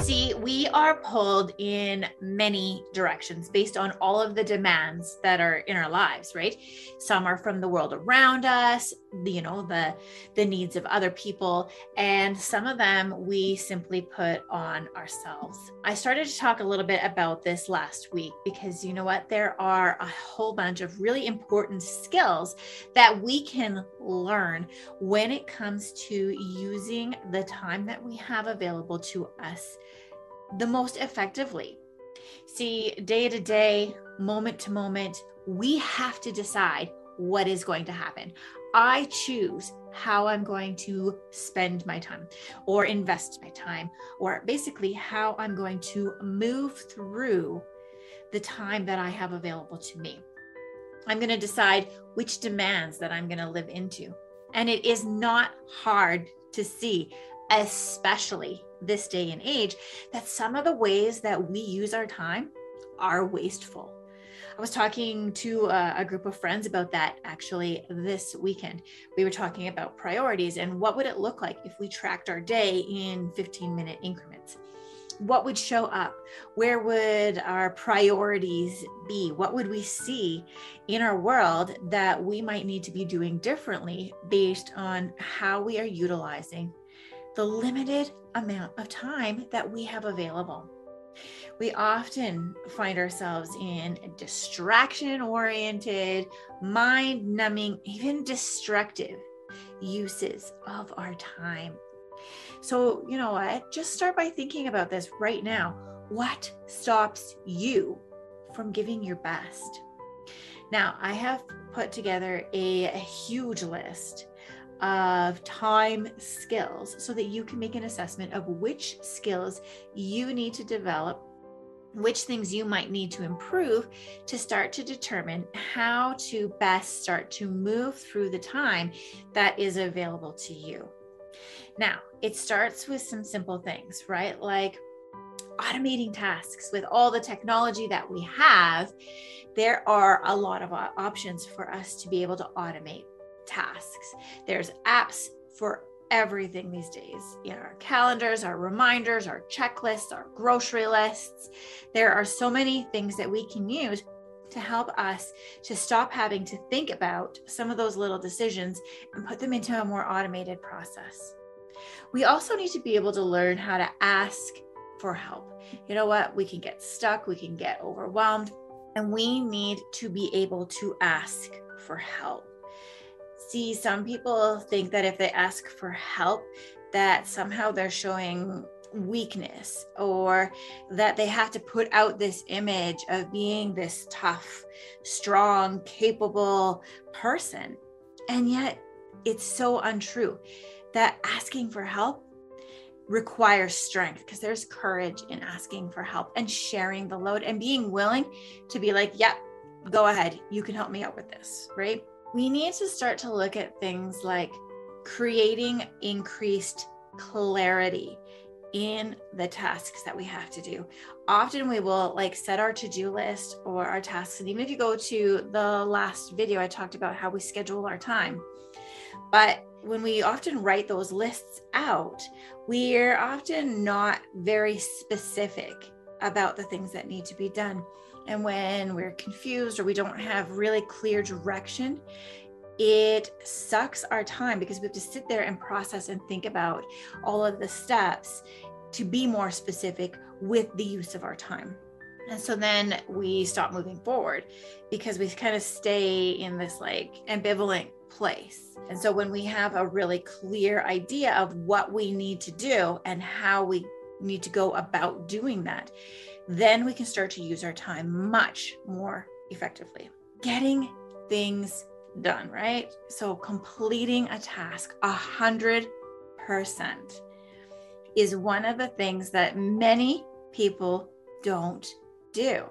See, we are pulled in many directions based on all of the demands that are in our lives, right? Some are from the world around us, you know, the the needs of other people, and some of them we simply put on ourselves. I started to talk a little bit about this last week because you know what? There are a whole bunch of really important skills that we can learn when it comes to using the time that we have available to us the most effectively. See, day to day, moment to moment, we have to decide what is going to happen. I choose how I'm going to spend my time or invest my time, or basically how I'm going to move through the time that I have available to me. I'm going to decide which demands that I'm going to live into. And it is not hard to see, especially this day and age that some of the ways that we use our time are wasteful. I was talking to a, a, group of friends about that actually this weekend. We were talking about priorities and what would it look like if we tracked our day in 15 minute increments? What would show up? Where would our priorities be? What would we see in our world that we might need to be doing differently based on how we are utilizing the limited amount of time that we have available. We often find ourselves in distraction oriented, mind numbing, even destructive uses of our time. So, you know what? Just start by thinking about this right now. What stops you from giving your best? Now, I have put together a, a huge list of time skills so that you can make an assessment of which skills you need to develop which things you might need to improve to start to determine how to best start to move through the time that is available to you. Now, it starts with some simple things, right? Like automating tasks with all the technology that we have, there are a lot of options for us to be able to automate tasks. There's apps for everything these days in our calendars, our reminders, our checklists, our grocery lists. There are so many things that we can use to help us to stop having to think about some of those little decisions and put them into a more automated process. We also need to be able to learn how to ask for help. You know what? We can get stuck, we can get overwhelmed, and we need to be able to ask for help see some people think that if they ask for help that somehow they're showing weakness or that they have to put out this image of being this tough, strong, capable person. And yet it's so untrue that asking for help requires strength because there's courage in asking for help and sharing the load and being willing to be like, yep, go ahead. You can help me out with this, right? We need to start to look at things like creating increased clarity in the tasks that we have to do. Often we will like set our to-do list or our tasks. And even if you go to the last video, I talked about how we schedule our time. But when we often write those lists out, we're often not very specific about the things that need to be done. And when we're confused or we don't have really clear direction, it sucks our time because we have to sit there and process and think about all of the steps to be more specific with the use of our time. And so then we stop moving forward because we kind of stay in this like ambivalent place. And so when we have a really clear idea of what we need to do and how we need to go about doing that, then we can start to use our time much more effectively. Getting things done, right? So completing a task a hundred percent is one of the things that many people don't do.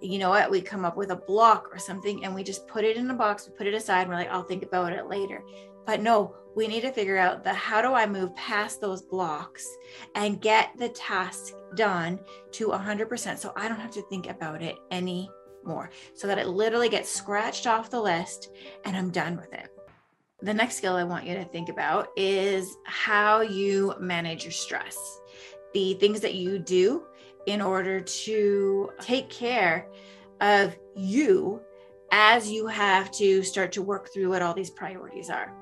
You know what? We come up with a block or something and we just put it in a box, we put it aside, and we're like, I'll think about it later. But no, we need to figure out the how do I move past those blocks and get the task done to 100% so I don't have to think about it anymore. So that it literally gets scratched off the list and I'm done with it. The next skill I want you to think about is how you manage your stress. The things that you do in order to take care of you as you have to start to work through what all these priorities are.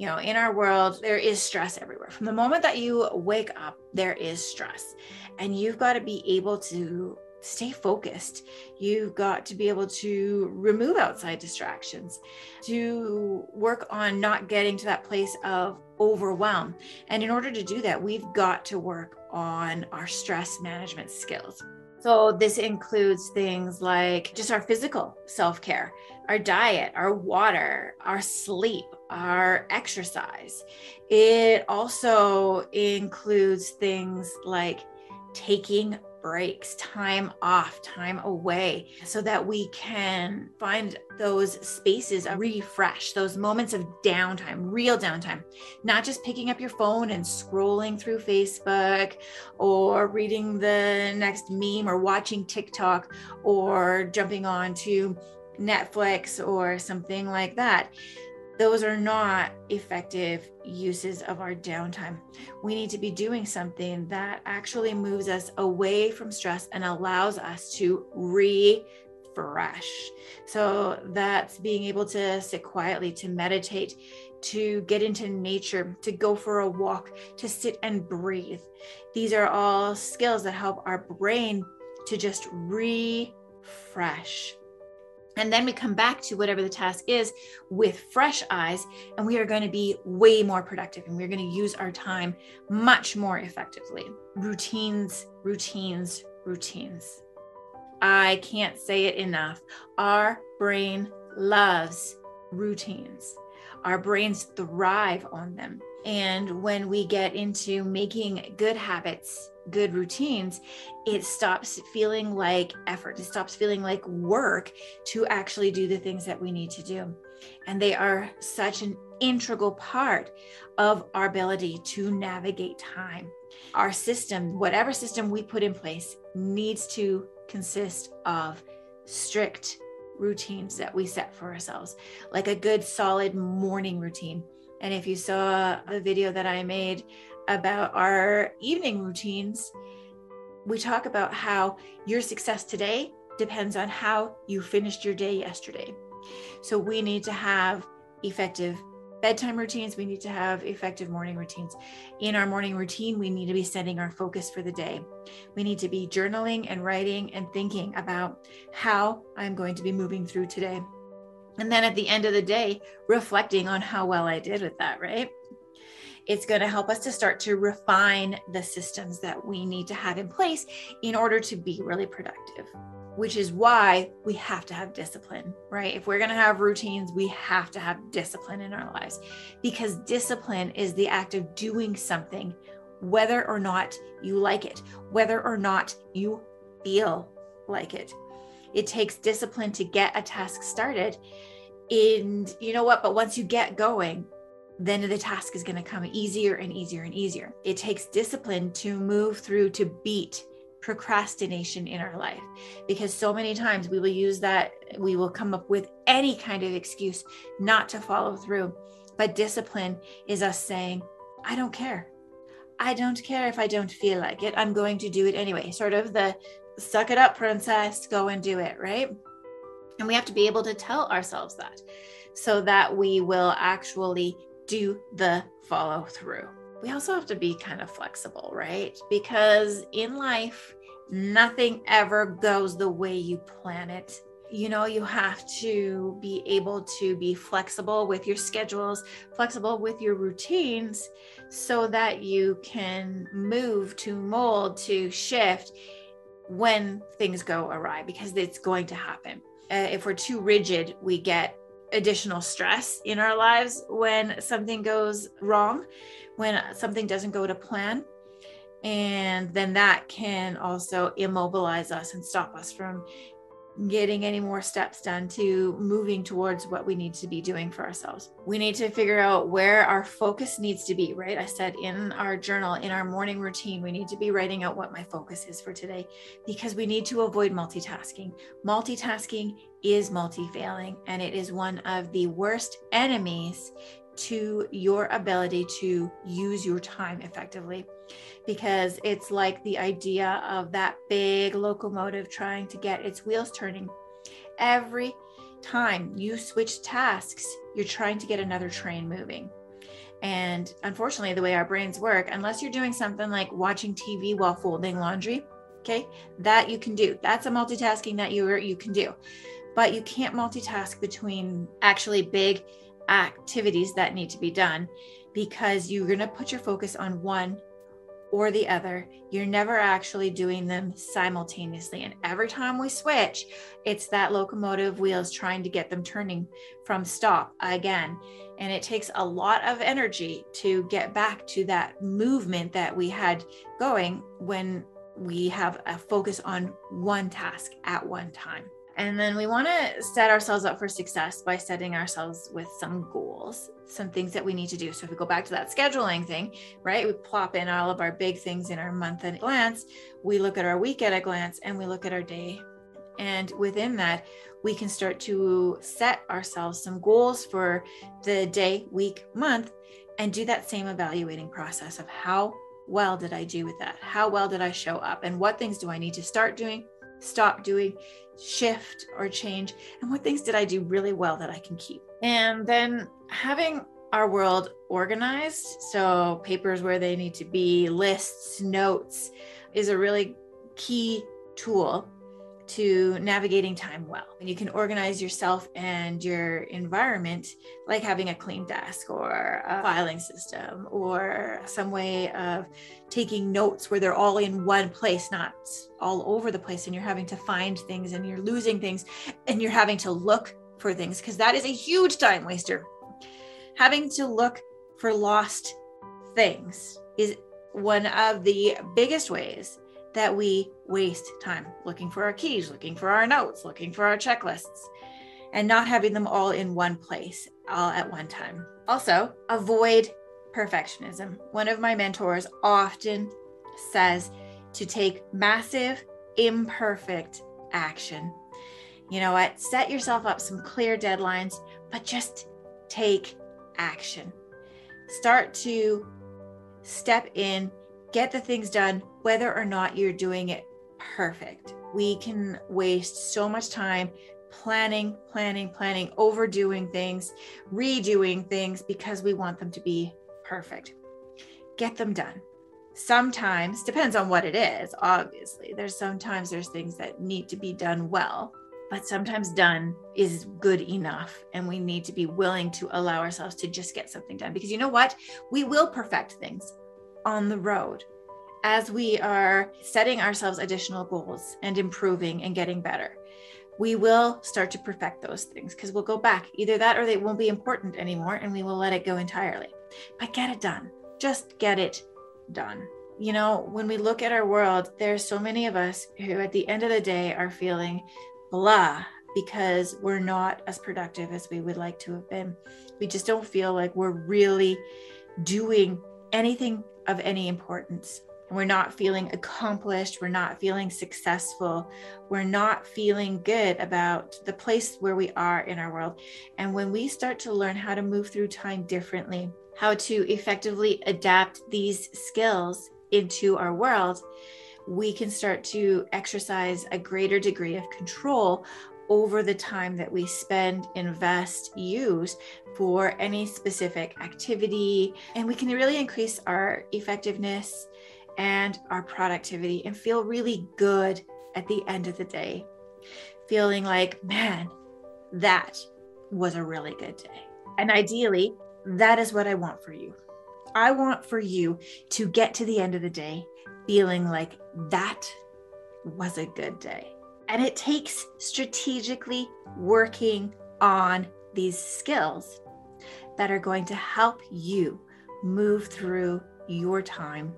You know, in our world, there is stress everywhere. From the moment that you wake up, there is stress. And you've got to be able to stay focused. You've got to be able to remove outside distractions, to work on not getting to that place of overwhelm. And in order to do that, we've got to work on our stress management skills. So, this includes things like just our physical self care, our diet, our water, our sleep, our exercise. It also includes things like taking breaks, time off, time away, so that we can find those spaces of refresh, those moments of downtime, real downtime, not just picking up your phone and scrolling through Facebook or reading the next meme or watching TikTok or jumping on to Netflix or something like that those are not effective uses of our downtime. We need to be doing something that actually moves us away from stress and allows us to refresh. So that's being able to sit quietly, to meditate, to get into nature, to go for a walk, to sit and breathe. These are all skills that help our brain to just refresh. And then we come back to whatever the task is with fresh eyes, and we are going to be way more productive and we're going to use our time much more effectively. Routines, routines, routines. I can't say it enough. Our brain loves routines, our brains thrive on them. And when we get into making good habits, good routines, it stops feeling like effort. It stops feeling like work to actually do the things that we need to do. And they are such an integral part of our ability to navigate time. Our system, whatever system we put in place, needs to consist of strict routines that we set for ourselves, like a good solid morning routine and if you saw the video that I made about our evening routines, we talk about how your success today depends on how you finished your day yesterday. So we need to have effective bedtime routines. We need to have effective morning routines. In our morning routine, we need to be setting our focus for the day. We need to be journaling and writing and thinking about how I'm going to be moving through today. And then at the end of the day, reflecting on how well I did with that, right? It's going to help us to start to refine the systems that we need to have in place in order to be really productive, which is why we have to have discipline, right? If we're going to have routines, we have to have discipline in our lives because discipline is the act of doing something, whether or not you like it, whether or not you feel like it. It takes discipline to get a task started and you know what? But once you get going, then the task is going to come easier and easier and easier. It takes discipline to move through to beat procrastination in our life because so many times we will use that, we will come up with any kind of excuse not to follow through. But discipline is us saying, I don't care. I don't care if I don't feel like it. I'm going to do it anyway. Sort of the suck it up, princess, go and do it, right? And we have to be able to tell ourselves that so that we will actually do the follow through. We also have to be kind of flexible, right? Because in life, nothing ever goes the way you plan it. You know, you have to be able to be flexible with your schedules, flexible with your routines, so that you can move to mold, to shift when things go awry, because it's going to happen uh, if we're too rigid, we get additional stress in our lives when something goes wrong, when something doesn't go to plan. And then that can also immobilize us and stop us from getting any more steps done to moving towards what we need to be doing for ourselves. We need to figure out where our focus needs to be, right? I said in our journal, in our morning routine, we need to be writing out what my focus is for today because we need to avoid multitasking. Multitasking is multi failing, and it is one of the worst enemies to your ability to use your time effectively because it's like the idea of that big locomotive trying to get its wheels turning. Every time you switch tasks, you're trying to get another train moving. And unfortunately, the way our brains work, unless you're doing something like watching TV while folding laundry, okay, that you can do. That's a multitasking that you you can do. But you can't multitask between actually big activities that need to be done because you're going to put your focus on one or the other. You're never actually doing them simultaneously. And every time we switch, it's that locomotive wheels trying to get them turning from stop again. And it takes a lot of energy to get back to that movement that we had going when we have a focus on one task at one time. And then we want to set ourselves up for success by setting ourselves with some goals, some things that we need to do. So if we go back to that scheduling thing, right, we plop in all of our big things in our month at a glance, we look at our week at a glance, and we look at our day. And within that, we can start to set ourselves some goals for the day, week, month, and do that same evaluating process of how well did I do with that? How well did I show up? And what things do I need to start doing, stop doing, shift or change and what things did i do really well that i can keep? And then having our world organized so papers where they need to be lists notes is a really key tool to navigating time well. And you can organize yourself and your environment like having a clean desk or a filing system or some way of taking notes where they're all in one place, not all over the place. And you're having to find things and you're losing things and you're having to look for things because that is a huge time waster. Having to look for lost things is one of the biggest ways that we waste time looking for our keys, looking for our notes, looking for our checklists, and not having them all in one place all at one time. Also, avoid perfectionism. One of my mentors often says to take massive, imperfect action. You know what? Set yourself up some clear deadlines, but just take action. Start to step in get the things done, whether or not you're doing it perfect. We can waste so much time planning, planning, planning, overdoing things, redoing things because we want them to be perfect. Get them done. Sometimes, depends on what it is, obviously. There's sometimes there's things that need to be done well, but sometimes done is good enough. And we need to be willing to allow ourselves to just get something done because you know what? We will perfect things on the road as we are setting ourselves additional goals and improving and getting better. We will start to perfect those things because we'll go back. Either that or they won't be important anymore and we will let it go entirely. But get it done. Just get it done. You know when we look at our world there's so many of us who at the end of the day are feeling blah because we're not as productive as we would like to have been. We just don't feel like we're really doing anything of any importance. We're not feeling accomplished. We're not feeling successful. We're not feeling good about the place where we are in our world. And when we start to learn how to move through time differently, how to effectively adapt these skills into our world, we can start to exercise a greater degree of control over the time that we spend, invest, use for any specific activity. And we can really increase our effectiveness and our productivity and feel really good at the end of the day. Feeling like, man, that was a really good day. And ideally, that is what I want for you. I want for you to get to the end of the day feeling like that was a good day. And it takes strategically working on these skills that are going to help you move through your time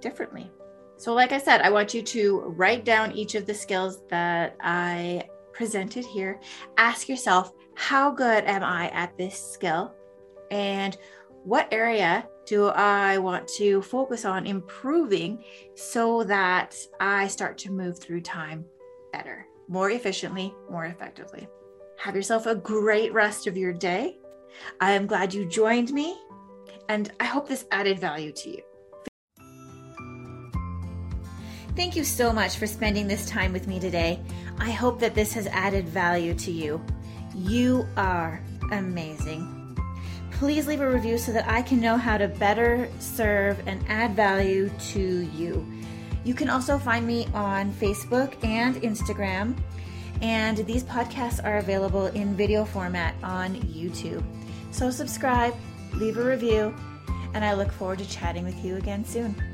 differently. So, like I said, I want you to write down each of the skills that I presented here. Ask yourself, how good am I at this skill? And what area do I want to focus on improving so that I start to move through time better, more efficiently, more effectively? Have yourself a great rest of your day. I am glad you joined me, and I hope this added value to you. Thank you so much for spending this time with me today. I hope that this has added value to you. You are amazing. Please leave a review so that I can know how to better serve and add value to you. You can also find me on Facebook and Instagram. And these podcasts are available in video format on YouTube. So subscribe, leave a review, and I look forward to chatting with you again soon.